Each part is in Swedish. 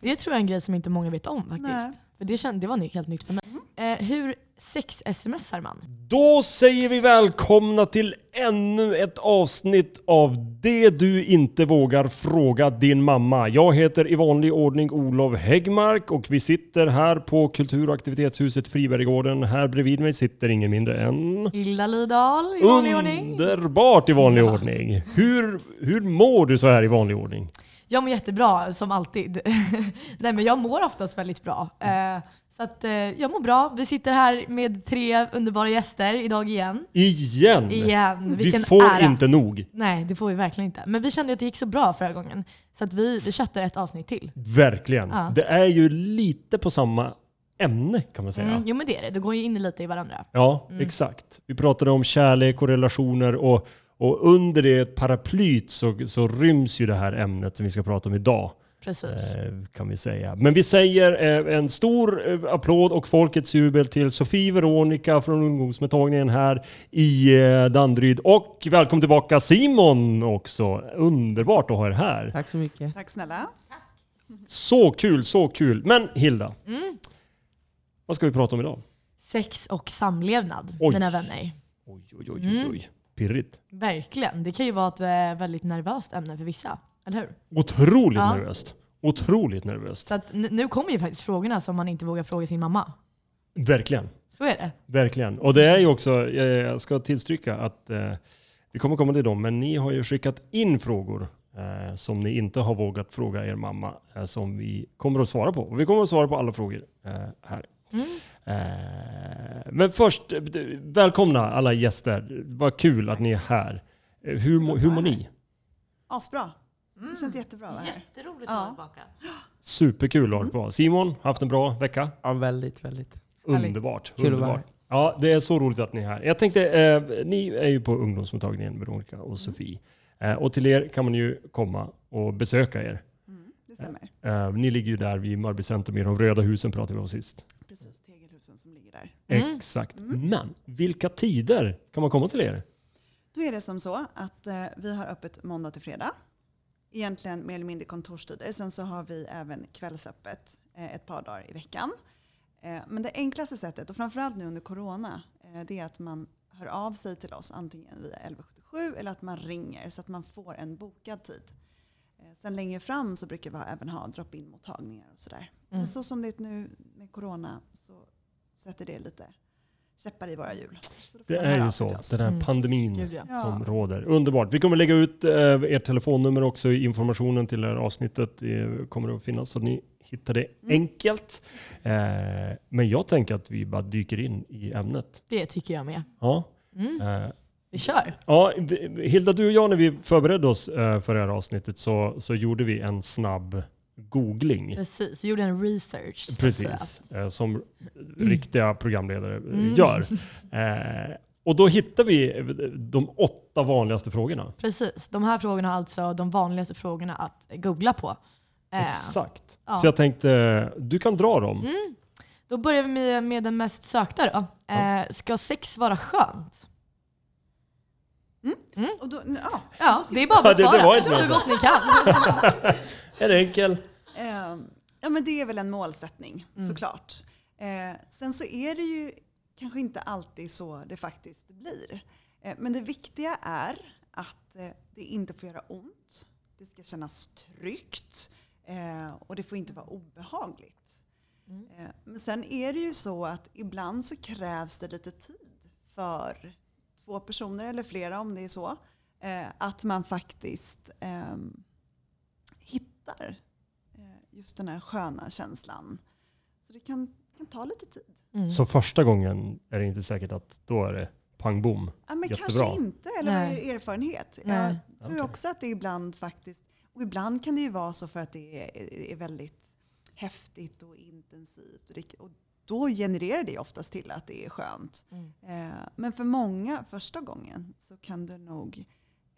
Det tror jag är en grej som inte många vet om faktiskt. Nej. För det, känd, det var helt nytt för mig. Eh, hur sex-smsar man? Då säger vi välkomna till ännu ett avsnitt av Det du inte vågar fråga din mamma. Jag heter i vanlig ordning Olof Häggmark och vi sitter här på Kultur och aktivitetshuset Friberggården. Här bredvid mig sitter ingen mindre än... Hilda Lidahl i vanlig ordning. Underbart i vanlig Ja. ordning. Hur, hur mår du så här i vanlig ordning? Jag mår jättebra, som alltid. Nej men jag mår oftast väldigt bra. Eh, så att eh, jag mår bra. Vi sitter här med tre underbara gäster idag igen. Igen! Igen. Vi Vilken får ära. inte nog. Nej, det får vi verkligen inte. Men vi kände att det gick så bra förra gången. Så att vi, vi köttar ett avsnitt till. Verkligen. Ja. Det är ju lite på samma ämne kan man säga. Mm, jo men det är det. Det går ju in lite i varandra. Ja, exakt. Vi pratade om kärlek och relationer och, och under det paraplyt så, så ryms ju det här ämnet som vi ska prata om idag. Precis. Eh, kan vi säga. Men vi säger eh, en stor eh, applåd och folkets jubel till Sofie Veronica från ungdomsmottagningen här i Danderyd. Och välkommen tillbaka Simon också. Underbart att ha er här. Tack så mycket. Tack snälla. Så kul, så kul. Men Hilda, Mm. vad ska vi prata om idag? Sex och samlevnad, Oj. mina vänner. Oj, oj, oj, oj, oj. Pirrigt. Verkligen. Det kan ju vara ett eh, väldigt nervöst ämne för vissa. Eller hur? Otroligt Ja. nervöst. Otroligt nervöst. Så att nu kommer ju faktiskt frågorna som man inte vågar fråga sin mamma. Verkligen. Så är det. Verkligen. Och det är ju också, eh, jag ska tillstryka att eh, vi kommer komma till dem, men ni har ju skickat in frågor eh, som ni inte har vågat fråga er mamma, eh, som vi kommer att svara på. Och vi kommer att svara på alla frågor eh, här. Mm. Eh, men först, välkomna alla gäster. Vad kul att ni är här. Eh, hur, hur mår ni? Asbra. Det känns jättebra att vara här. Jätteroligt att vara tillbaka. Superkul att bra. Simon, haft en bra vecka? Ja, väldigt, väldigt. Underbart. Kul vara underbart. Ja, det är så roligt att ni är här. Jag tänkte, eh, ni är ju på ungdomsmottagningen, Veronica och Sofie. Eh, och till er kan man ju komma och besöka er. Mm, det stämmer. Eh, ni ligger ju där vid Marby Centrum i de röda husen pratade vi om sist. Precis, som ligger där. Mm. Exakt. Mm. Men vilka tider kan man komma till er? Då är det som så att eh, vi har öppet måndag till fredag. Egentligen mer eller mindre kontorstider. Sen så har vi även kvällsöppet eh, ett par dagar i veckan. Eh, men det enklaste sättet, och framförallt nu under corona, eh, det är att man hör av sig till oss antingen via 1177 eller att man ringer så att man får en bokad tid. Eh, sen längre fram så brukar vi även ha drop-in mottagningar och sådär. Mm. Men så som det är nu med corona så sätter det lite käppar i våra hjul. Det är ju så, den här Mm. pandemin Gud, ja. Ja. som råder. Underbart. Vi kommer lägga ut eh, ert telefonnummer också i informationen till det här avsnittet. Det kommer att finnas så att ni hittar det Mm. enkelt. Eh, men jag tänker att vi bara dyker in i ämnet. Det tycker jag med. Ja. Mm. Eh, Vi kör. Ja, Hilda, du och jag när vi förberedde oss eh, för det här avsnittet så, så gjorde vi en snabb googling. Precis. Gjorde en research. Precis, eh, som riktiga programledare eh, Mm. gör. Eh, och då hittade vi de åtta vanligaste frågorna. Precis. De här frågorna är alltså de vanligaste frågorna att googla på. Eh, Exakt. ja. Så jag tänkte, du kan dra dem. Mm. Då börjar vi med, med den mest sökta då. Ja. Eh, ska sex vara skönt? Och då, ja, Ja, det är bara Ja, att det- det besvara så. gott ni kan. Är det enkel? Eh, ja, men det är väl en målsättning Mm. såklart. Eh, sen så är det ju kanske inte alltid så det faktiskt blir. Eh, men det viktiga är att eh, det inte får göra ont. Det ska kännas tryggt eh, och det får inte vara obehagligt. Mm. Eh, men sen är det ju så att ibland så krävs det lite tid för två personer eller flera om det är så. Eh, att man faktiskt ehm, eh, just den här sköna känslan. Så det kan, kan ta lite tid. Mm. Så första gången är det inte säkert att då är det pang bom. Ja, men Jättebra. kanske inte, eller Nej. er erfarenhet? Nej. Jag tror Okej. också att det ibland faktiskt, och ibland kan det ju vara så för att det är, är väldigt häftigt och intensivt. Och då genererar det oftast till att det är skönt. Mm. Eh, men för många första gången så kan det nog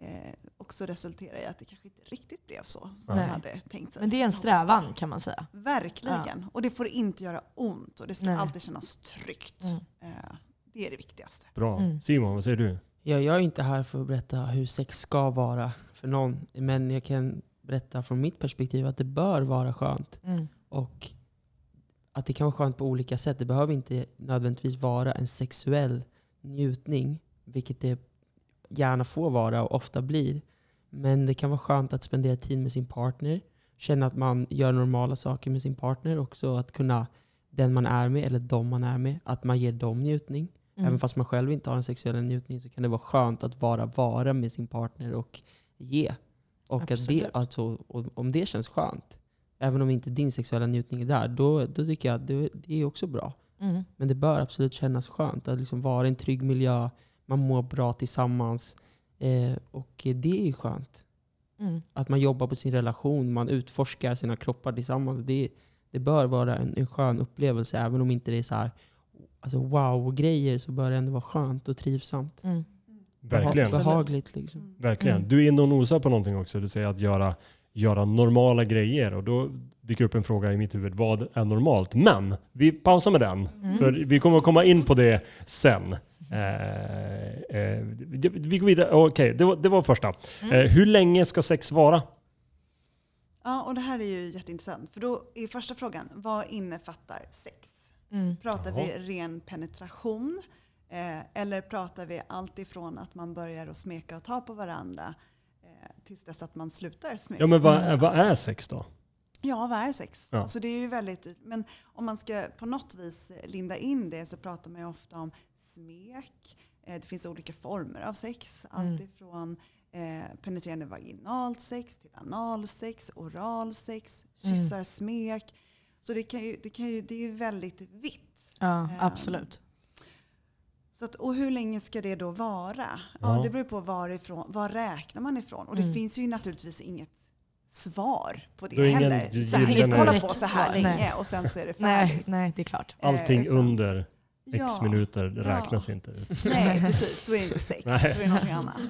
eh, också resultera i att det kanske inte riktigt blev så som Nej. man hade tänkt sig. Men det är en strävan kan man säga. Verkligen. Och det får inte göra ont och det ska Nej. alltid kännas tryggt. Mm. Eh, det är det viktigaste. Bra. Mm. Simon, vad säger du? Ja, jag är inte här för att berätta hur sex ska vara för någon. Men jag kan berätta från mitt perspektiv att det bör vara skönt. Mm. Och att det kan vara skönt på olika sätt. Det behöver inte nödvändigtvis vara en sexuell njutning, vilket det gärna får vara och ofta blir. Men det kan vara skönt att spendera tid med sin partner, känna att man gör normala saker med sin partner också. Att kunna, den man är med, eller de man är med, att man ger dem njutning. Mm. Även fast man själv inte har en sexuell njutning så kan det vara skönt att bara vara med sin partner och ge. Och att det, alltså, om det känns skönt, även om inte din sexuella njutning är där, då, då tycker jag att det, det är också bra. Mm. Men det bör absolut kännas skönt att liksom vara i en trygg miljö, man mår bra tillsammans. Eh, och det är ju skönt. Mm. Att man jobbar på sin relation, man utforskar sina kroppar tillsammans. Det, det bör vara en, en skön upplevelse, även om inte det är så här alltså wow-grejer så bör det ändå vara skönt och trivsamt. Mm. Verkligen. Beha- behagligt liksom. Verkligen. Mm. Du är inne och nosar på någonting också. Du säger att göra, göra normala grejer. Och då dyker upp en fråga i mitt huvud. Vad är normalt? Men vi pausar med den. Mm. För vi kommer att komma in på det sen. Eh, eh, vi går vidare. Okej, det, var, det var första. Mm. Eh, hur länge ska sex vara? Ja, och det här är ju jätteintressant. För då är första frågan, vad innefattar sex? Mm. Pratar Jaha. vi ren penetration? Eh, eller pratar vi allt ifrån att man börjar att smeka och ta på varandra eh, tills dess att man slutar smeka? Ja, men vad, vad är sex då? Ja, vad är sex? Ja. Alltså det är ju väldigt, men om man ska på något vis linda in det så pratar man ju ofta om smek. Eh, det finns olika former av sex. Mm. Allt ifrån eh, penetrerande vaginalt sex till analsex, oralsex, Mm. kyssar, smek. Så det, kan ju, det, kan ju, det är ju väldigt vitt. Ja, Ehm, absolut. Så att, och hur länge ska det då vara? Ja, Ja. det beror på varifrån, var räknar man ifrån. Och det Mm. finns ju naturligtvis inget svar på det ingen heller. Så vi ska hålla på så här Nej. länge och sen så är det Nej, färdigt. nej, det är klart. Eh, Allting under x Ja. minuter Ja. räknas inte. Nej, precis. Då är det inte sex. Då Nej. är det någonting annat.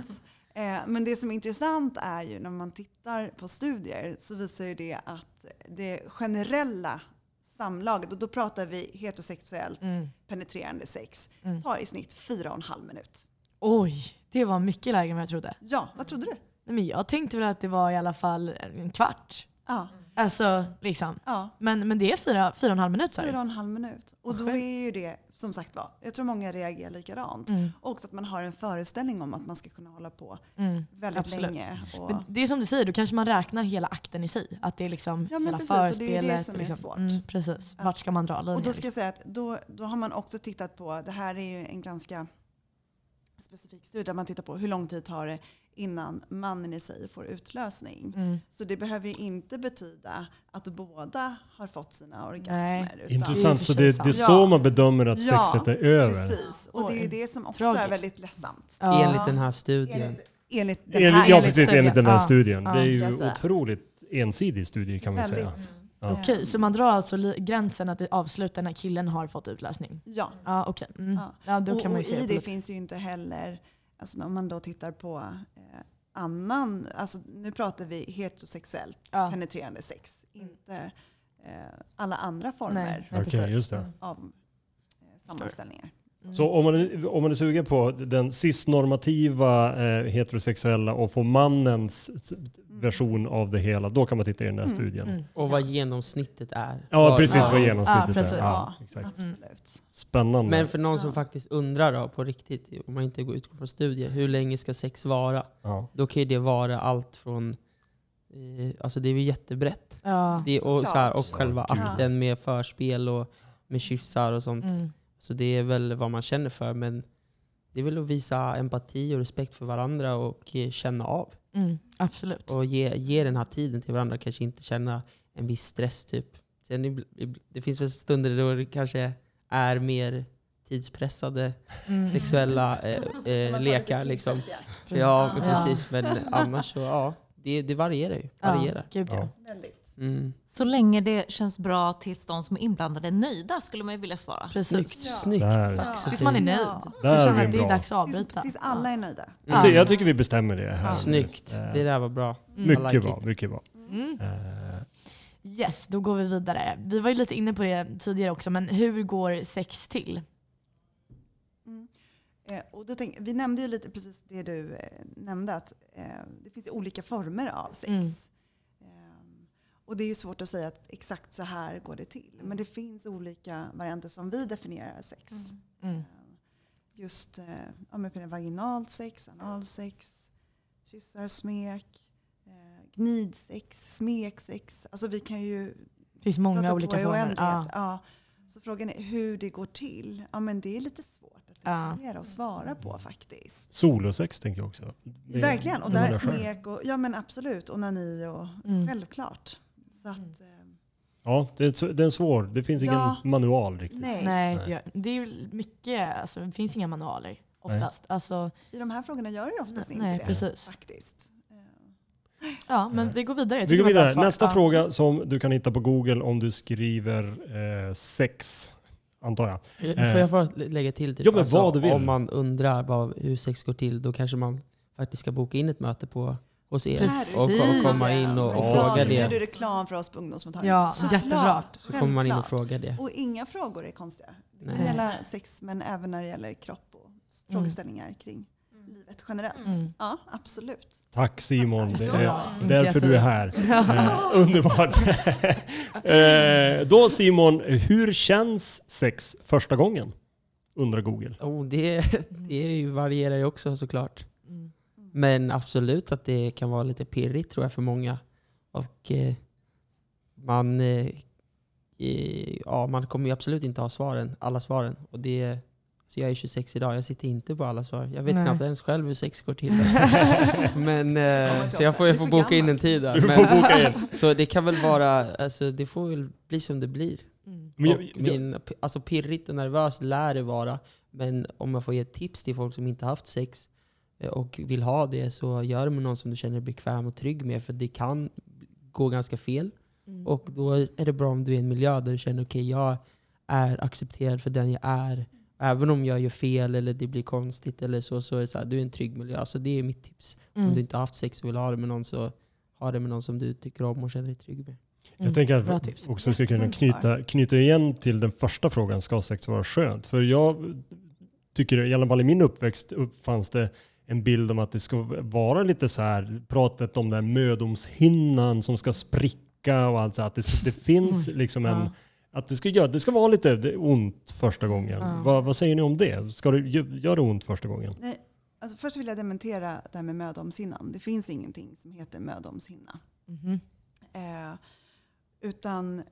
Eh, Men det som är intressant är ju när man tittar på studier så visar ju det att det generella samlaget, och då pratar vi heterosexuellt Mm. penetrerande sex, Mm. tar i snitt fyra och en halv minut. Oj, det var mycket lägre än vad jag trodde. Ja, vad trodde du? Nej, men jag tänkte väl att det var i alla fall en kvart. Ja, Alltså, liksom. ja. Men, men det är fyra, fyra och en halv minut sa Fyra du? och en halv minut. Och då är ju det, som sagt var, jag tror många reagerar likadant. Mm, Och också att man har en föreställning om att man ska kunna hålla på mm. väldigt Absolut. länge. Och, Men det är som du säger, då kanske man räknar hela akten i sig. Att det är liksom Ja, hela precis, och det är förspelet. det som är liksom. svårt. Mm, precis. Vart ska man dra linjen? och då ska liksom? jag säga att då, då har man också tittat på, det här är ju en ganska specifik studie där man tittar på hur lång tid tar det innan mannen i sig får utlösning. Mm. Så det behöver ju inte betyda att båda har fått sina orgasmer. utan- Intressant, så Det det, är så sant. man bedömer att Ja, sexet är över. Precis, och det är ju det som också tragiskt. är väldigt ledsamt. Ja. Enligt den här studien. Enligt, enligt den Enligt, här ja, enligt precis. studien. Enligt den här Ja. studien. Ja, det är ju otroligt ensidig studie kan vi säga. Ja. Okej, så man drar alltså gränsen att det avslutar när killen har fått utlösning? Ja. Ja, okej. Mm. Ja. Ja, då och, man och i det finns ju inte heller, alltså om man då tittar på eh, annan, alltså nu pratar vi heterosexuellt Ja. penetrerande sex, inte eh, alla andra former Nej, nej, av eh, sammanställningar. Mm. Så om man, är, om man är sugen på den cisnormativa eh, heterosexuella och få mannens s- version av det hela, då kan man titta i den här Mm, studien. Mm. Och vad genomsnittet är. Ja, precis Ja. vad genomsnittet Ja, precis. är. Ja. Absolut. Spännande. Men för någon som Ja. faktiskt undrar då, på riktigt, om man inte går ut från studier, hur länge ska sex vara? ja. Då kan ju det vara allt från, eh, alltså det är ju jättebrett. Ja. Det, och, så här, och själva akten med förspel och med kyssar och sånt. Så det är väl vad man känner för. Men det är väl att visa empati och respekt för varandra och eh, känna av. Mm. Absolut. Och ge, ge den här tiden till varandra. Kanske inte känna en viss stress typ. Sen det finns väl stunder då det kanske är mer tidspressade Mm. sexuella eh, eh, lekar. Liksom. Ja, men Ja. precis. Men annars så, ja. Det, det varierar ju. Varierar. Ja, gud, ja. Mm. Så länge det känns bra tills de som är inblandade är nöjda skulle man ju vilja svara. Precis. Snyggt. Ja. Snyggt. Där. Tack Ja. Tills man är nöjd. Ja. Där Du känner att det är bra. dags att Tills, avbryta. tills alla är nöjda. Jag, ty- Ja. jag tycker vi bestämmer det här. Snyggt. Eh, Det där var bra. Mm. Mycket like bra, it. mycket bra. Mm. Eh, Yes, då går vi vidare. Vi var ju lite inne på det tidigare också, men hur går sex till? Mm. Eh, och då tänk, vi nämnde ju lite precis det du eh, nämnde, att eh, det finns olika former av sex. Mm. Och det är ju svårt att säga att exakt så här går det till. Men det finns olika varianter som vi definierar sex. Mm. Eh, Just eh, ja, vaginalt sex, analsex, kyssar, smek, eh, gnidsex, smeksex. Alltså vi kan ju Det finns många prata olika former. Ja. Ja. Så frågan är hur det går till. Ja, men det är lite svårt att Ja. definiera och svara på faktiskt. Solosex tänker jag också. Verkligen. Och där smek och ja men absolut onani och Mm. självklart. Så att, eh, Ja, det är, det är en svår. Det finns ingen Ja. manual riktigt. nej. Nej, Nej. det, gör- det är ju mycket, alltså, det finns inga manualer oftast. Alltså, I de här frågorna gör det ju oftast Nej, inte nej, det. precis. Faktiskt. Eh, ja, men vi går vidare. Vi går vidare. Nästa Ja. fråga som du kan hitta på Google om du skriver eh, sex, antar jag. Får jag bara lägga till? Typ, Ja, men vad du vill. Om man undrar vad, hur sex går till, då kanske man faktiskt ska boka in ett möte på, hos er Precis. och, och komma in och, och Ja, fråga så det. det reklam för oss på ungdomsmottagningen. Ja, Såklart, jättebra. Så kommer man in och frågar det. Och inga frågor är konstiga. Det kan Nej. gälla sex men även när det gäller kropp och frågeställningar kring livet generellt. Mm. Ja, absolut. Tack Simon, det är därför du är här. Eh, underbart. eh, då Simon, hur känns sex första gången? Undrar Google. Oh, det, det är ju, varierar ju också såklart. Mm. Men absolut att det kan vara lite pirrigt tror jag för många. Och eh, man, eh, eh, ja, man kommer ju absolut inte ha svaren, alla svaren. Och det, så jag är 26 idag, jag sitter inte på alla svar. Jag vet Nej. knappt ens själv hur sex går till. men, eh, men så jag får, jag får boka in en tid där. Men, boka in. så det kan väl vara, alltså, det får väl bli som det blir. Mm. Jag- min, alltså pirrigt och nervöst lär det vara. Men om jag får ge tips till folk som inte haft sex och vill ha det, så gör det med någon som du känner dig bekväm och trygg med. För det kan gå ganska fel. Mm. Och då är det bra om du är i en miljö där du känner okej, jag är accepterad för den jag är. Även om jag gör fel eller det blir konstigt eller så, så är det så här, du är en trygg miljö. Alltså det är mitt tips. Om Mm. du inte har haft sex och vill ha det med någon, så ha det med någon som du tycker om och känner dig trygg med. Jag tänker Mm. Att tips. också ska kunna knyta, knyta igen till den första frågan, ska sex vara skönt? För jag tycker, i alla fall i min uppväxt, upp fanns det en bild om att det ska vara lite så här, pratet om den mödomshinnan som ska spricka och allt så att det, det finns liksom en, Mm. Ja. att det ska, göra, det ska vara lite ont första gången. Ja. Vad, vad säger ni om det? Ska det gö- göra det ont första gången? Nej, alltså först vill jag dementera det här med mödomshinnan. Det finns ingenting som heter mödomshinna. Mhm. Eh, utan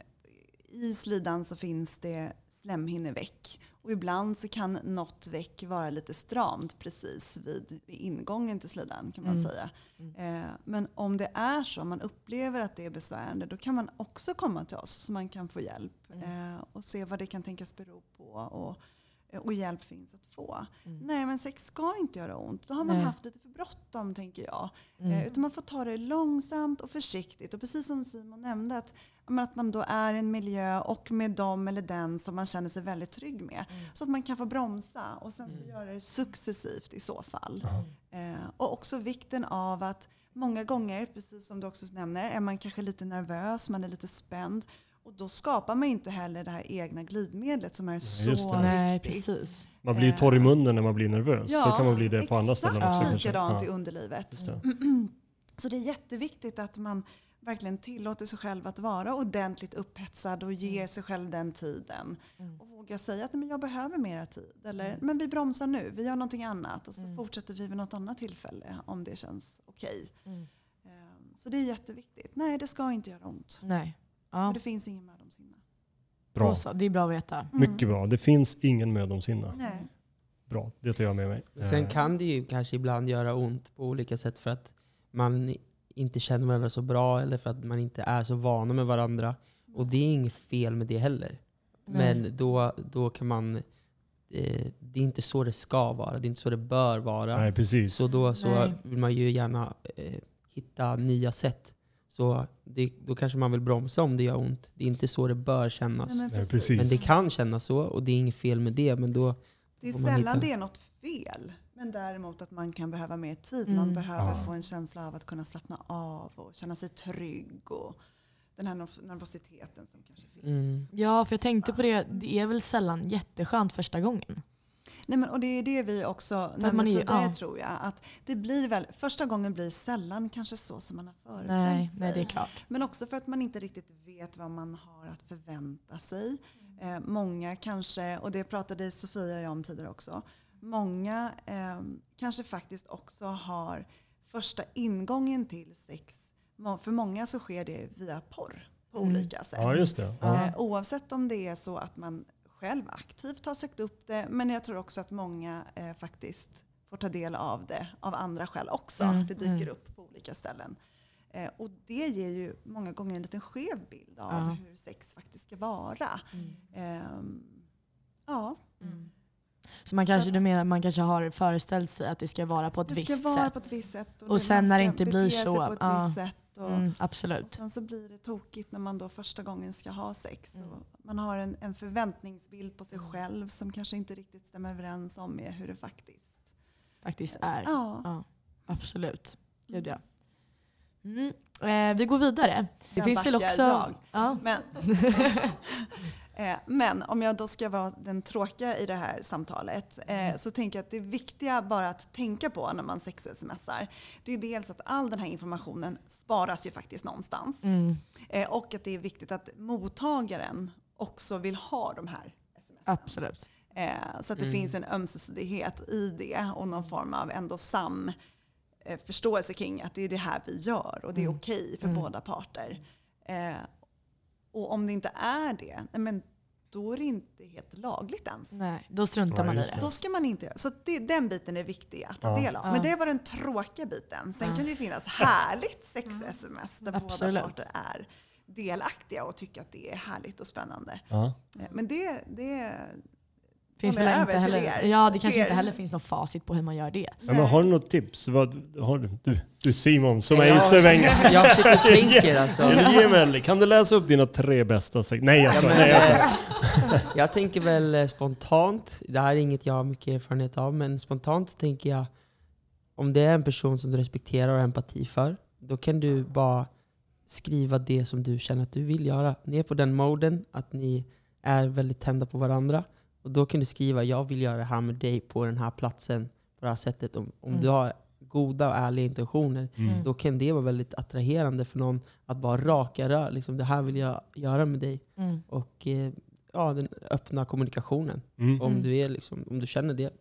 i slidan så finns det slemhinneväck. Och ibland så kan något väck vara lite stramt precis vid, ingången till slidan kan man Mm. säga. Eh, men om det är så, om man upplever att det är besvärande, då kan man också komma till oss så man kan få hjälp Mm. eh, och se vad det kan tänkas bero på. Och, och hjälp finns att få. Mm. Nej men sex ska inte göra ont. Då har man Nej. haft lite för bråttom tänker jag. Mm. Eh, utan man får ta det långsamt och försiktigt. Och precis som Simon nämnde, att, men att man då är i en miljö och med dem eller den som man känner sig väldigt trygg med. Mm. Så att man kan få bromsa och sen så göra det successivt i så fall. Eh, och också vikten av att många gånger, precis som du också nämner, är man kanske lite nervös, man är lite spänd. Och då skapar man inte heller det här egna glidmedlet som är just så det. Nej, viktigt. precis. Man blir ju torr i munnen när man blir nervös. Då kan man bli det på andra exakt ställen också. Ja. kanske. likadant i Ja, underlivet. just det. Så det är jätteviktigt att man verkligen tillåter sig själv att vara ordentligt upphetsad och ger sig själv den tiden. Mm. Och våga säga att "Nej, men jag behöver mera tid. Eller men vi bromsar nu, vi gör någonting annat. Och så Mm. fortsätter vi vid något annat tillfälle om det känns okej. Mm. Ehm, Så det är jätteviktigt. Nej, det ska inte göra ont. Nej. Ja. Det finns ingen mödomshinna. Bra. Det är bra att veta. Mm. Mycket bra. Det finns ingen mödomshinna. Nej. Bra, det tar jag med mig. Sen Eh, kan det ju kanske ibland göra ont på olika sätt för att man inte känner varandra så bra eller för att man inte är så vana med varandra. Och det är inget fel med det heller. Nej. Men då, då kan man... Eh, det är inte så det ska vara, det är inte så det bör vara. Nej, precis. Så då så Nej. vill man ju gärna eh, hitta nya sätt. Så det, då kanske man vill bromsa om det gör ont. Det är inte så det bör kännas. Nej, men precis. Men det kan kännas så och det är inget fel med det. Men då, Det är sällan hitta- det är något fel. Men däremot att man kan behöva mer tid. Mm. Man behöver Ja. få en känsla av att kunna slappna av och känna sig trygg. Och den här nerv- nervositeten som kanske finns. mm, Ja, för jag tänkte på det. Det är väl sällan jätteskönt första gången. Nej, men, och det är det vi också nämnde man är- tidigare ja. tror jag. Att det blir väl, första gången blir sällan kanske så som man har föreställt Nej, sig. nej, det är klart. Men också för att man inte riktigt vet vad man har att förvänta sig. Eh, många kanske, och det pratade Sofia och jag om tidigare också, många eh, kanske faktiskt också har första ingången till sex. För många så sker det via porr på Mm. olika sätt. Ja, just det. Ja. Eh, oavsett om det är så att man själv aktivt har sökt upp det, men jag tror också att många eh, faktiskt får ta del av det av andra skäl också. Mm, Att det dyker mm. upp på olika ställen. Eh, och det ger ju många gånger en liten skev bild av Ja. hur sex faktiskt ska vara. Ehm, ja, Mm. Så man kanske, du menar, man kanske har föreställt sig att det ska vara på ett det ska visst vara sätt? på ett visst sätt. Och sen man när det inte blir så, på ett ja. visst sätt. Och, Mm, och absolut. sen så blir det tokigt när man då första gången ska ha sex. Mm. Och man har en, en förväntningsbild på sig själv som kanske inte riktigt stämmer överens om med hur det faktiskt Faktiskt är. Ja. Ja, absolut. Gud ja. Mm. Eh, vi går vidare. Det Sen finns väl också... jag. Ja. Men, eh, men om jag då ska vara den tråkiga i det här samtalet eh, så tänker jag att det viktiga bara att tänka på när man sex-smsar det är dels att all den här informationen sparas ju faktiskt någonstans. Mm, Eh, och att det är viktigt att mottagaren också vill ha de här sms. absolut. Eh, så att det Mm. finns en ömsesidighet i det och någon form av ändå sam eh, förståelse kring att det är det här vi gör och det är Mm. okej för Mm. båda parter. Och om det inte är det, nej men då är det inte helt lagligt ens. Nej, då struntar Ja, man i det. Då ska man inte göra. Så det, den biten är viktig att ta Ja. del av. Men det var den tråkiga biten. Sen Ja. kan det ju finnas härligt sex-sms där Absolut. båda parter är delaktiga och tycker att det är härligt och spännande. Ja. Eh, Men det, det Finns väl inte till heller, er. ja, det kanske inte er. heller finns något facit på hur man gör det. Ja, men har du något tips? Vad, har du, du, du Simon som är i Ja. svängen. Jag sitter och tänker alltså. Ge mig Kan du läsa upp dina tre bästa? Nej jag Ja, skojar. men, Nej, jag jag tänker väl eh, spontant, det här är inget jag har mycket erfarenhet av, men spontant tänker jag om det är en person som du respekterar och har empati för, då kan du bara skriva det som du känner att du vill göra. Ner på den moden, att ni är väldigt tända på varandra. Och då kan du skriva jag vill göra det här med dig på den här platsen, på det här sättet. Om, om Mm. du har goda och ärliga intentioner, Mm. då kan det vara väldigt attraherande för någon att bara raka rör. Liksom, det här vill jag göra med dig. Mm. Och eh, ja, den öppna kommunikationen. Mm. Om, Mm. du är liksom, om du känner det,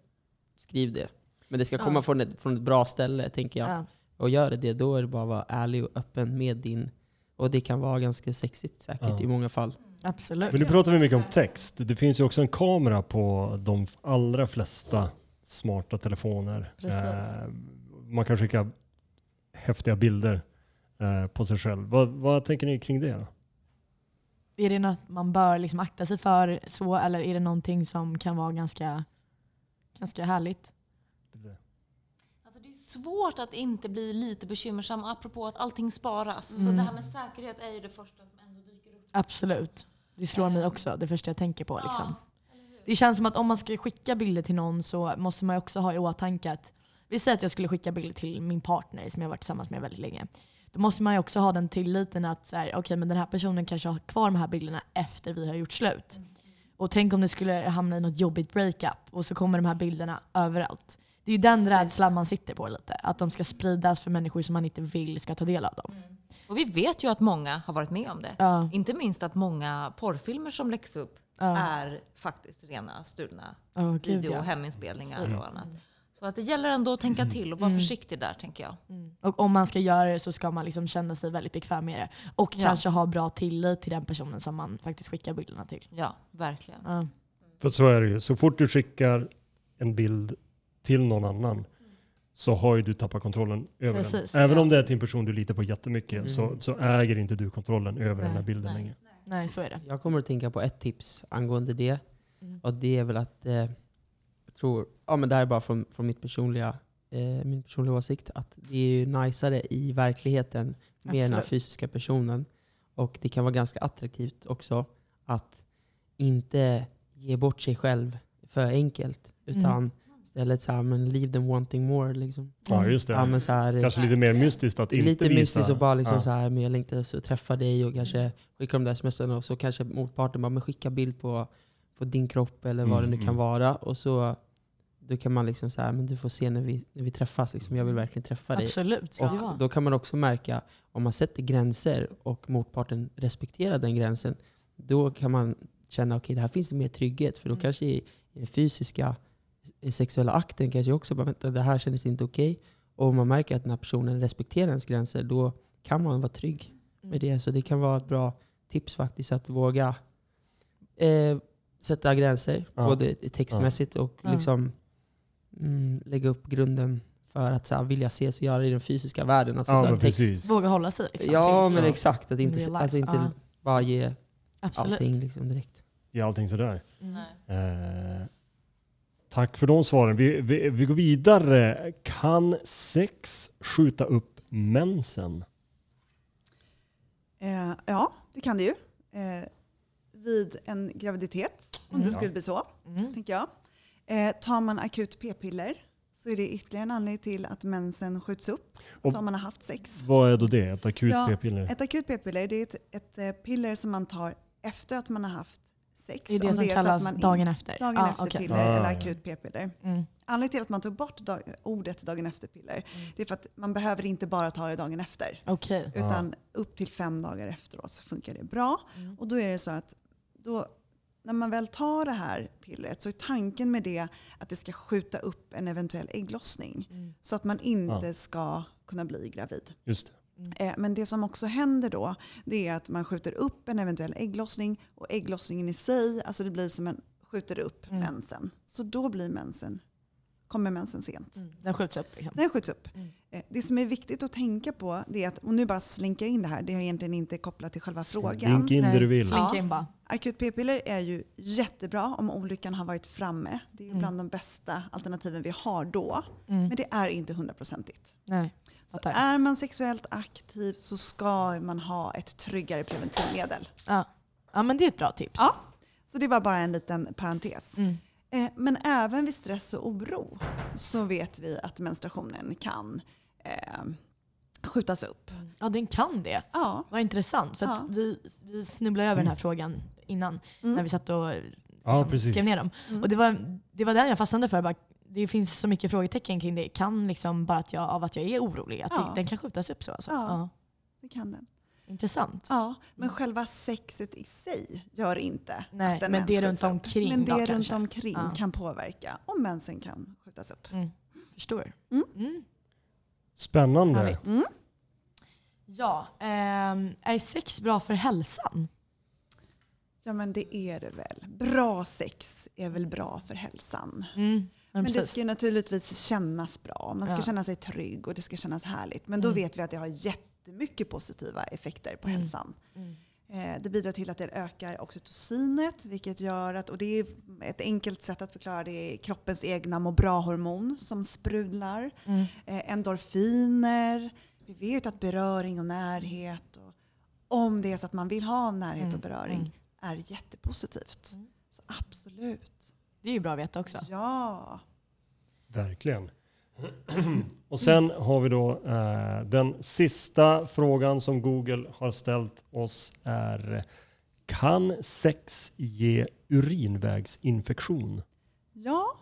skriv det. Men det ska Ja. komma från, ett, från ett bra ställe, tänker jag. Ja. Och gör det, då är det bara att vara ärlig och öppen med din... Och det kan vara ganska sexigt säkert Ja. i många fall. Absolut. Men nu pratar vi mycket om text. Det finns ju också en kamera på de allra flesta smarta telefoner. Precis. Eh, man kan skicka häftiga bilder eh, på sig själv. Vad, vad tänker ni kring det? Då? Är det något man bör liksom akta sig för så, eller är det någonting som kan vara ganska, ganska härligt? Alltså det är svårt att inte bli lite bekymmersam apropå att allting sparas. Så Mm. det här med säkerhet är ju det första som. Absolut. Det slår mig också, det första jag tänker på. Liksom. Det känns som att om man ska skicka bilder till någon så måste man också ha i åtanke att vi säger att jag skulle skicka bilder till min partner som jag varit tillsammans med väldigt länge. Då måste man ju också ha den tilliten att så här, okay, men den här personen kanske har kvar de här bilderna efter vi har gjort slut. Och tänk om det skulle hamna i något jobbigt breakup och så kommer de här bilderna överallt. Det är den Precis. rädslan man sitter på lite. Att de ska spridas för människor som man inte vill ska ta del av dem. Och vi vet ju att många har varit med om det. Ja, Inte minst att många porrfilmer som läggs upp ja. är faktiskt rena stulna Oh, video och ja. heminspelningar Mm. och annat. Så att det gäller ändå att tänka till och vara Mm. försiktig där tänker jag. Mm. Och om man ska göra det så ska man liksom känna sig väldigt bekväm med det. Och Ja. kanske ha bra tillit till den personen som man faktiskt skickar bilderna till. Ja, verkligen. Ja. För så är det ju. Så fort du skickar en bild till någon annan så har ju du tappat kontrollen över Precis, den. Även ja. om det är till en person du litar på jättemycket Mm. så, så äger inte du kontrollen över den här Nej, bilden nej. längre. Nej, så är det. Jag kommer att tänka på ett tips angående det. Mm. Och det är väl att, eh, jag tror, ja men det här är bara från, från mitt personliga, eh, min personliga åsikt, att det är ju najsare i verkligheten med den här fysiska personen. Och det kan vara ganska attraktivt också att inte ge bort sig själv för enkelt. Utan Mm. Istället så här, men leave them wanting more. Liksom. Ja just det. Ja, men så här, Kanske lite mer mystiskt att inte lite visa. mystiskt och bara liksom Ja. så här, men jag längtar så träffa dig och kanske skicka de där smsen och så kanske motparten bara, men skicka bild på, på din kropp eller vad Mm, det nu kan mm. vara. Och så då kan man liksom säga, men du får se när vi, när vi träffas. Liksom, jag vill verkligen träffa dig. Absolut. det. Och då kan man också märka, om man sätter gränser och motparten respekterar den gränsen, då kan man känna att okay, det här finns det mer trygghet. För då Mm. kanske i, i den fysiska sexuella akten kanske också bara, vänta, det här kändes inte okej. Och om man märker att den här personen respekterar ens gränser, då kan man vara trygg Mm. med det. Så det kan vara ett bra tips faktiskt, att våga eh, sätta gränser, Ja. både textmässigt och Ja. liksom, mm, lägga upp grunden för att så här, vilja ses och göra det i den fysiska världen. Alltså, Ja, så här, text, precis. Våga hålla sig. Liksom, Ja, men exakt. Att In inte, alltså inte ja. bara ge Absolut. allting liksom direkt. Ge allting sådär. Mm. Nej. Eh, tack för de svaren. Vi, vi, vi går vidare. Kan sex skjuta upp mensen? Eh, ja, det kan det ju. Eh, vid en graviditet, om det Mm. skulle bli så, Mm. tänker jag. Eh, tar man akut p-piller så är det ytterligare en anledning till att mensen skjuts upp. Och- Så om man har haft sex. Vad är då det? Ett akut Ja, p-piller? Ett akut p-piller det är ett, ett eh, piller som man tar efter att man har haft sex. Det är det Om som att kallas man in- dagen efter. dagen Ah, efter okej. piller Ah, eller akut p-piller. Mm. Anledningen till att man tog bort dag, ordet dagen efter piller det är för att man behöver inte bara ta det dagen efter. Okej. Utan upp till fem dagar efteråt så funkar det bra. Mm. Och då är det så att då, när man väl tar det här pillret så är tanken med det att det ska skjuta upp en eventuell ägglossning. Mm. Så att man inte Ja. ska kunna bli gravid. Just det. Eh, Men det som också händer då det är att man skjuter upp en eventuell ägglossning och ägglossningen i sig, alltså det blir som en skjuter upp Mm. mensen. Så då blir mensen, kommer mensen sent. Mm. Den skjuts upp. Liksom. Den skjuts upp. Mm. Eh, Det som är viktigt att tänka på det är att, och nu bara slinka in det här, det är egentligen inte kopplat till själva frågan. Slink in det du vill. Slink Ja. in bara. Akut p-piller är ju jättebra om olyckan har varit framme. Det är ju Mm. bland de bästa alternativen vi har då. Mm. Men det är inte hundraprocentigt. Nej. Så Fattar. är man sexuellt aktiv så ska man ha ett tryggare preventivmedel. Ja. ja, men det är ett bra tips. Ja. Så det var bara en liten parentes. Mm. Eh, Men även vid stress och oro så vet vi att menstruationen kan eh, skjutas upp. Ja, den kan det. Ja. Vad intressant. För att Ja. vi, vi snubblade över den här frågan innan Mm. när vi satt och Ja, liksom, precis. skrev ner dem. Mm. Och det var, det var där jag fastnade för. Bara, det finns så mycket frågetecken kring det. Kan liksom bara att jag, av att jag är orolig, att Ja. det, den kan skjutas upp så? Alltså. Ja. Ja. Det kan den. Intressant. Ja, men själva sexet i sig gör inte Nej, att en men det runt omkring Men det då runt kanske. omkring Ja. kan påverka om mensen kan skjutas upp. Mm. Förstår. Mm. Mm. Spännande. Mm. Ja, ehm, är sex bra för hälsan? Ja men det är det väl. Bra sex är väl bra för hälsan. Mm. Men Men det ska ju naturligtvis kännas bra. Man ska Ja. känna sig trygg och det ska kännas härligt. Men då Mm. vet vi att det har jättemycket positiva effekter på Mm. hälsan. Mm. Eh, Det bidrar till att det ökar oxytocinet, vilket gör att, och det är ett enkelt sätt att förklara det, är kroppens egna må bra-hormon som sprudlar. Mm. Eh, Endorfiner, vi vet att beröring och närhet, och om det är så att man vill ha närhet Mm, och beröring, mm. är jättepositivt. Mm. Så absolut. Det är ju bra att veta också. Ja. Verkligen. Och sen har vi då eh, den sista frågan som Google har ställt oss är Kan sex ge urinvägsinfektion? Ja,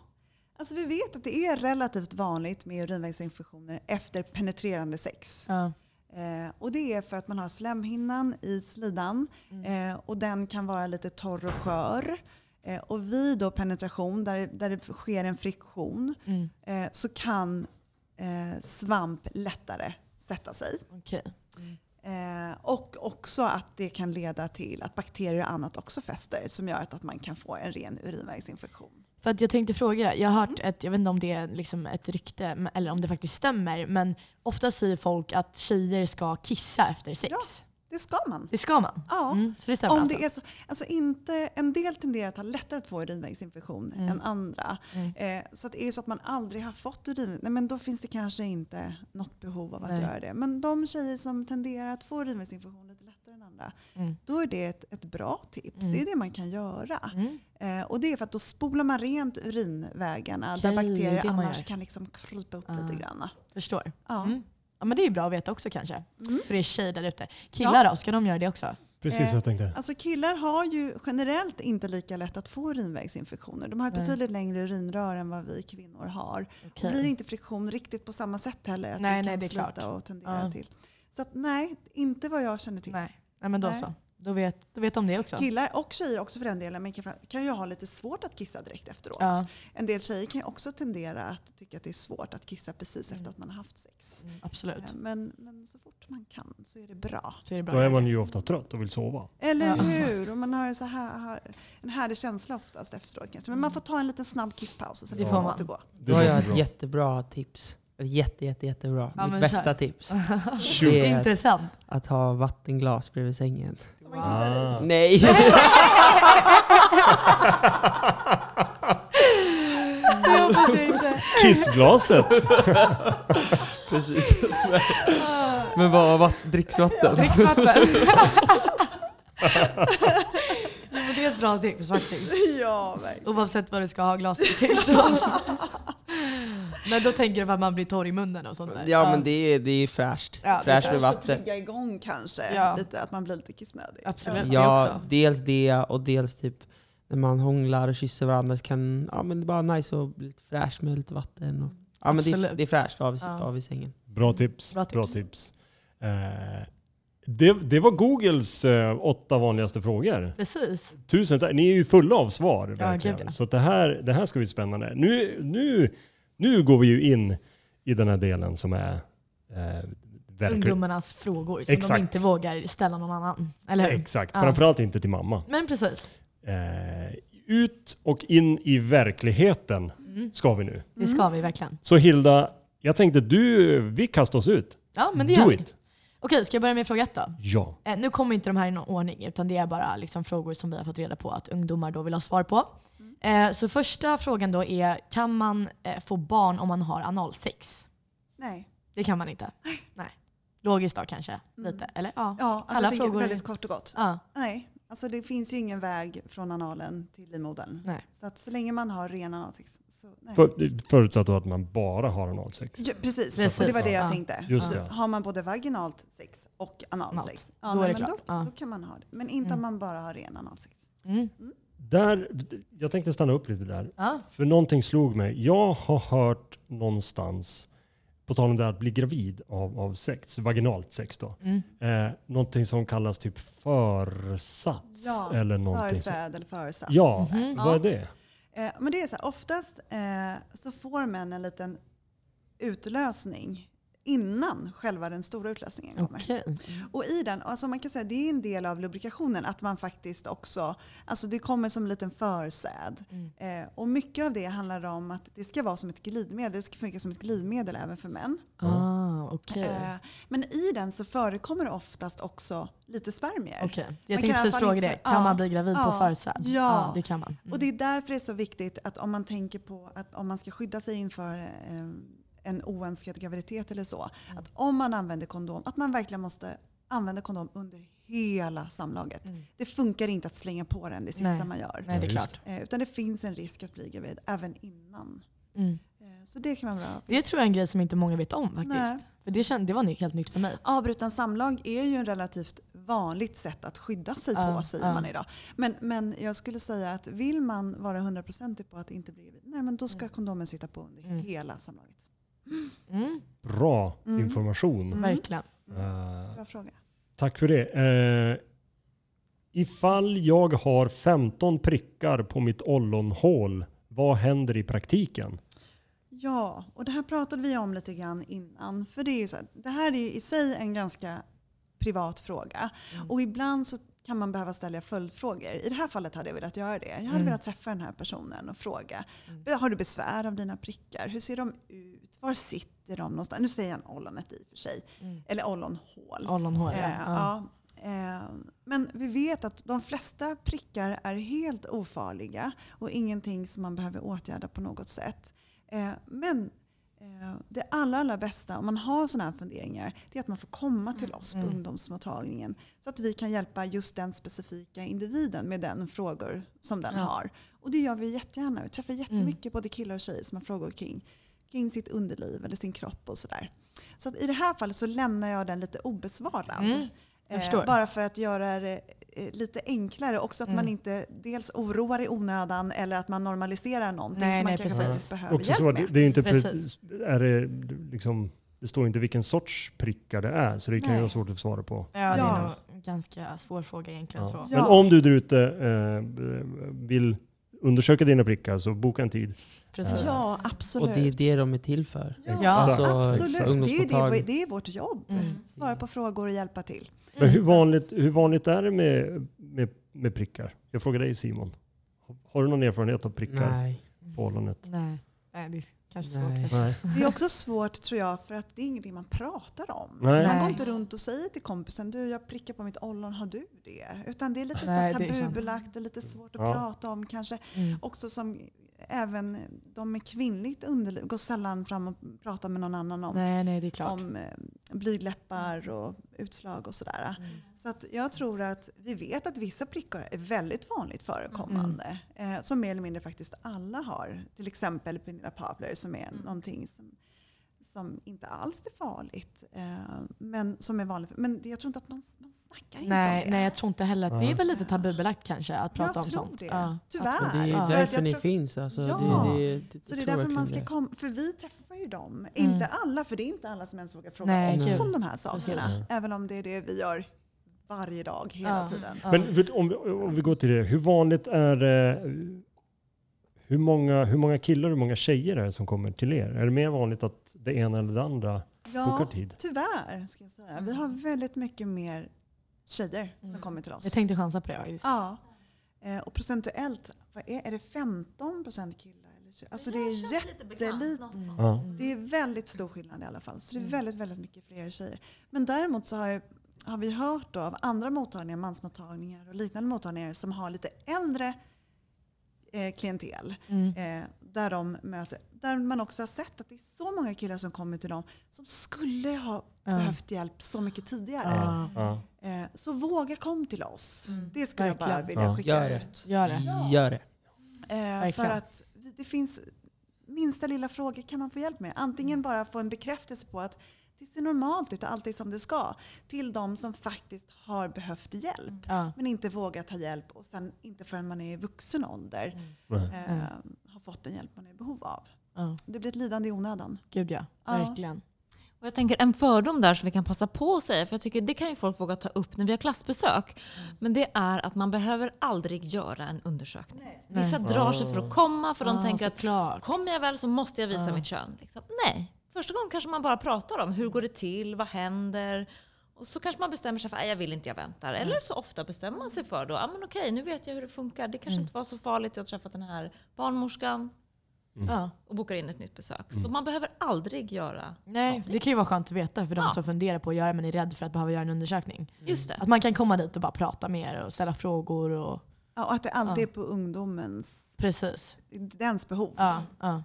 alltså vi vet att det är relativt vanligt med urinvägsinfektioner efter penetrerande sex. Ja. Eh, och det är för att man har slemhinnan i slidan Mm. eh, och den kan vara lite torr och skör. Eh, och vid då penetration, där, där det sker en friktion, Mm. eh, så kan eh, svamp lättare sätta sig. Okej. Eh, och också att det kan leda till att bakterier och annat också fäster som gör att, man kan få en ren urinvägsinfektion. För att jag tänkte fråga, jag har hört ett, jag vet inte om det är liksom ett rykte eller om det faktiskt stämmer, men ofta säger folk att tjejer ska kissa efter sex. Ja. Det ska man. Det ska man? Ja. Mm, så det stämmer Om alltså? det är så, alltså inte, en del tenderar att ha lättare att få urinvägsinfektion Mm. än andra. Mm. Eh, så att är det så att man aldrig har fått urin, nej, men då finns det kanske inte något behov av att Nej. göra det. Men de tjejer som tenderar att få urinvägsinfektion lite lättare än andra, Mm. då är det ett, ett bra tips. Mm. Det är det man kan göra. Mm. Eh, och det är för att då spolar man rent urinvägarna Okej, där är bakterier annars gör. kan liksom krypa upp Ah. lite grann. Förstår. Ja. Ja men det är ju bra att veta också kanske. Mm. För det är tjejer där ute. Killar då, ska de göra det också? Precis Eh, jag tänkte. Alltså killar har ju generellt inte lika lätt att få urinvägsinfektioner. De har Nej. betydligt längre urinrör än vad vi kvinnor har. Och blir inte friktion riktigt på samma sätt heller. Att Nej, det nej, kan det är slita klart. och tendera Ja. till. Så att, nej, inte vad jag känner till. Nej. Nej, men då Nej. så. Då vet, då vet de det också. Killar och tjejer också för den delen men kan, kan ju ha lite svårt att kissa direkt efteråt. Ja, En del tjejer kan ju också tendera att tycka att det är svårt att kissa precis Mm. efter att man har haft sex. absolut. Eh, Men, men så fort man kan så är det bra. Så är det bra. Då är man ju ofta trött och vill sova. Eller Ja. hur? Och man har, så här, har en härlig känsla oftast efteråt kanske. Men man får ta en liten snabb kisspaus och sen Det får man återgå. Det jag låter ett bra. jättebra tips. Jätte, jätte, jättebra. Ja, Mitt bästa tips. Shoot. Det är Intressant. att ha vattenglas bredvid sängen. Så man kan säga- Ah. Nej! Jag hoppas jag inte. Kissglaset! Precis. Men vad var dricksvatten? Dricksvatten. Jo, det är ett bra tips faktiskt. Ja, verkligen. Oavsett vad du ska ha glaset till. Så. Men då tänker du på att man blir torr i munnen och sånt där. Ja men det är, det är fräscht. Ja, det är fräscht med Först att vatten. trigga igång kanske, Ja. lite, att man blir lite kissnödig. Absolut. det Ja, också. dels det och dels typ när man hånglar och kysser varandra så kan ja, men det är bara nice att bli lite fräsch med lite vatten. Och, ja, men det, är, det är fräscht av, Ja. av i sängen. Bra tips. Bra Bra tips. tips. Eh, det, det var Googles eh, åtta vanligaste frågor. Precis. Tusen tack. Ni är ju fulla av svar. Verkligen. ja. Så att det, här, det här ska bli spännande. Nu, nu, nu går vi ju in i den här delen som är eh, verkligen... Ungdomarnas frågor som Exakt. de inte vågar ställa någon annan. Eller hur? Exakt. Ja. Framförallt inte till mamma. Men precis. Eh, ut och in i verkligheten Mm. ska vi nu. Det ska vi verkligen. Så Hilda, jag tänkte du, vi kastar oss ut. Ja, men det gör Do vi. it. Okej, ska jag börja med fråga ett då? Ja. Eh, nu kommer inte de här i någon ordning, utan det är bara liksom frågor som vi har fått reda på att ungdomar då vill ha svar på. Eh, så första frågan då är, kan man eh, få barn om man har analsex? Nej. Det kan man inte. Nej. Logiskt då kanske? Lite? Eller? Ja. Ja, alltså Alla jag frågor väldigt kort och gott. ja. Nej, alltså det finns ju ingen väg från analen till livmodern. Nej. Så att så länge man har ren analsex så nej. För, förutsatt då att man bara har analsex. Ja, precis. Precis. och det var det jag Ja. tänkte. Just det. Har man både vaginalt sex och analsex, Analt. ja, Då är nej, det men klart. Då, Ja. då kan man ha det. Men inte om man bara har ren analsex. Mm. Där, jag tänkte stanna upp lite där. Ja. För någonting slog mig. Jag har hört någonstans, på tal om det att bli gravid av, av sex, vaginalt sex då. Mm. Eh, någonting som kallas typ försats. Ja, eller någonting som, Försäd eller försats. Ja, Mhm. vad är det? Eh, men det är så här, oftast eh, så får män en liten utlösning innan själva den stora utlösningen kommer. Okej. Och i den, alltså man kan säga det är en del av lubrikationen att man faktiskt också, alltså det kommer som en liten försäd. Mm. Eh, och mycket av det handlar om att det ska vara som ett glidmedel, det ska funka som ett glidmedel även för män. Ah, okej. Eh, men i den så förekommer det oftast också lite spermier. Okej. Man Jag kan i tänkte precis fråga det. Kan ja, man bli gravid på ja, försad? ja. det kan man. Mm. Och det är därför det är så viktigt att om man tänker på att om man ska skydda sig inför eh, en oönskad graviditet eller så. Mm. Att om man använder kondom, att man verkligen måste använda kondom under hela samlaget. Mm. Det funkar inte att slänga på den det sista Nej. man gör. Nej, det är klart. Eh, utan det finns en risk att bli gravid även innan. Mm. Eh, så det kan man bra. Det tror jag är en grej som inte många vet om faktiskt. Nej. För det, känd, det var helt nytt för mig. Avbruten samlag är ju en relativt vanligt sätt att skydda sig Ja, på säger ja. man idag. Men, men jag skulle säga att vill man vara hundraprocentig på att inte bli gravid, nej men då ska kondomen sitta på under Mm. hela samlaget. Mm. Bra Mm. information. Mm. Verkligen. Eh, Bra fråga. tack för det. Eh, ifall jag har 15 prickar på mitt ollonhål, vad händer i praktiken? Ja, och det här pratade vi om lite grann innan. För det, är ju så här, det här är i sig en ganska privat fråga. Mm. Och ibland så kan man behöva ställa följdfrågor. I det här fallet hade jag velat göra det. Jag hade Mm. velat träffa den här personen och fråga. Mm. Har du besvär av dina prickar? Hur ser de ut? Var sitter de någonstans? Nu säger jag ollonet i och för sig. Mm. Eller ollonhål. Ollonhår, ja. Eh, ja. ja. Eh, Men vi vet att de flesta prickar är helt ofarliga och ingenting som man behöver åtgärda på något sätt. Eh, Men det allra, allra bästa om man har sådana här funderingar det är att man får komma till oss på Mm. ungdomsmottagningen så att vi kan hjälpa just den specifika individen med den frågor som den Ja. har. Och det gör vi jättegärna. Vi träffar jättemycket både killar och tjejer som har frågor kring, kring sitt underliv eller sin kropp och sådär. Så att i det här fallet så lämnar jag den lite obesvarad. Mm. Förstår. bara för att göra det eh, lite enklare. Också att Mm. man inte dels oroar i onödan eller att man normaliserar någonting Nej, som man nej, kanske precis. faktiskt behöver Också hjälp så, det, med. det är inte Precis. Är det, liksom, det står inte vilken sorts prickar det är, så det kan ju Nej. vara svårt att svara på. Ja, det är en ganska svår fråga egentligen. Ja. Men om du där ute eh, vill undersöka dina prickar så boka en tid. Precis. Ja, absolut. Och det är det de är till för. Ja, Alltså, absolut. Det är det, det är vårt jobb. Mm. Svara på frågor och hjälpa till. Men hur vanligt, hur vanligt är det med, med, med prickar? Jag frågar dig Simon. Har du någon erfarenhet av prickar Nej. på ollonet? Nej. Nej, det är kanske svårt. Nej. Det är också svårt tror jag för att det är ingenting man pratar om. Nej. Man går inte runt och säger till kompisen du jag prickar på mitt ollon, har du det? Utan det är lite Nej, så tabubelagt, det är lite svårt att Ja. prata om kanske. Mm. Också som även de med kvinnligt underliv går sällan fram och pratar med någon annan om, Nej, nej, det är klart. om eh, blygdläppar och utslag och sådär. Mm. Så att jag tror att vi vet att vissa prickar är väldigt vanligt förekommande. Mm. Eh, som mer eller mindre faktiskt alla har. Till exempel Pernilla Pavler som är Mm. någonting som, som inte alls är farligt. Eh, men som är vanligt. Men jag tror inte att man, man snackar inte Nej, om det. nej, jag tror inte heller att det är väl lite tabubelagt kanske att prata jag om sånt. det. Ja, Tyvärr. det är Ja. För att därför ni tror- finns. Alltså, Ja. det, det, det, Så det är därför man ska komma, för vi träffar ju dem. Mm. Inte alla, för det är inte alla som ens vågar fråga Nej, oss om de här sakerna. Precis. Även om det är det vi gör varje dag, hela Ja. tiden. Men om, vi- om vi går till det, hur vanligt är? Hur många, hur många killar och hur många tjejer är det som kommer till er? Är det mer vanligt att det ena eller det andra bokar Ja, tid? tyvärr ska jag säga. Vi har väldigt mycket mer tjejer som Mm. kommer till oss. Jag tänkte chansa på det faktiskt. Ja. Eh, Och procentuellt, vad är, är det 15 procent killar? Eller 20? Alltså det är jättelite. Ja. Det är väldigt stor skillnad i alla fall. Så det är Mm. väldigt, väldigt mycket fler tjejer. Men däremot så har, jag, har vi hört då av andra mottagningar, mansmottagningar och liknande mottagningar som har lite äldre eh, klientel. Mm. Eh, där, de möter, där man också har sett att det är så många killar som kommer till dem som skulle ha Ja. behövt hjälp så mycket tidigare. Ja. Ja. Eh, så våga kom till oss. Mm. Det skulle jag bara Verkligen. vilja Ja. skicka Gör det. ut. Gör det. Gör det. Eh, Verkligen. för att det finns minsta lilla fråga kan man få hjälp med. Antingen bara få en bekräftelse på att det ser normalt ut och allt är som det ska. Till de som faktiskt har behövt hjälp. Ja. Men inte vågat ta hjälp och sen inte förrän man är i vuxen ålder Nej. eh, Mm. har fått den hjälp man är i behov av. Det blir ett lidande i onödan. Gud ja, Ja. verkligen. Och jag tänker en fördom där som vi kan passa på att säga, för jag tycker det kan ju folk våga ta upp när vi har klassbesök. Men det är att man behöver aldrig göra en undersökning. Vissa Nej. drar sig för att komma för de tänker att såklart. kommer jag väl så måste jag visa Ja. mitt kön. Liksom. Nej, första gången kanske man bara pratar om hur går det till, vad händer? Och så kanske man bestämmer sig för att jag vill inte, jag väntar. Eller så ofta bestämmer man sig för då, ah, men okej nu vet jag hur det funkar. Det kanske Mm. inte var så farligt, jag har träffat den här barnmorskan Ja. och bokar in ett nytt besök. Så man behöver aldrig göra Nej, någonting. det kan ju vara skönt att veta för de Ja. som funderar på att göra men är rädd för att behöva göra en undersökning. Just det. Att man kan komma dit och bara prata med er och ställa frågor. Och, Ja, och att det alltid Ja. är på ungdomens precis. dens behov Ja, ja.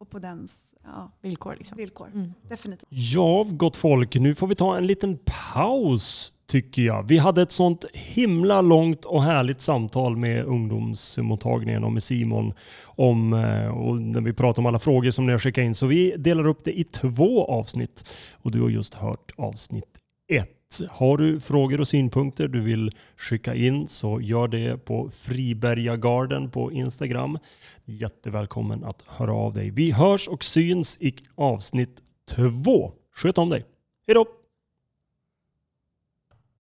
Och på dens ja, Villkor liksom. villkor. Mm. Definitivt. Ja, gott folk, nu får vi ta en liten paus tycker jag. Vi hade ett sånt himla långt och härligt samtal med ungdomsmottagningen och med Simon om, eh, och när vi pratade om alla frågor som ni har skickat in. Så vi delar upp det i två avsnitt och du har just hört avsnitt ett. Har du frågor och synpunkter du vill skicka in så gör det på Fribergagarden på Instagram. Jättevälkommen att höra av dig. Vi hörs och syns i avsnitt två. Sköt om dig. Hej då!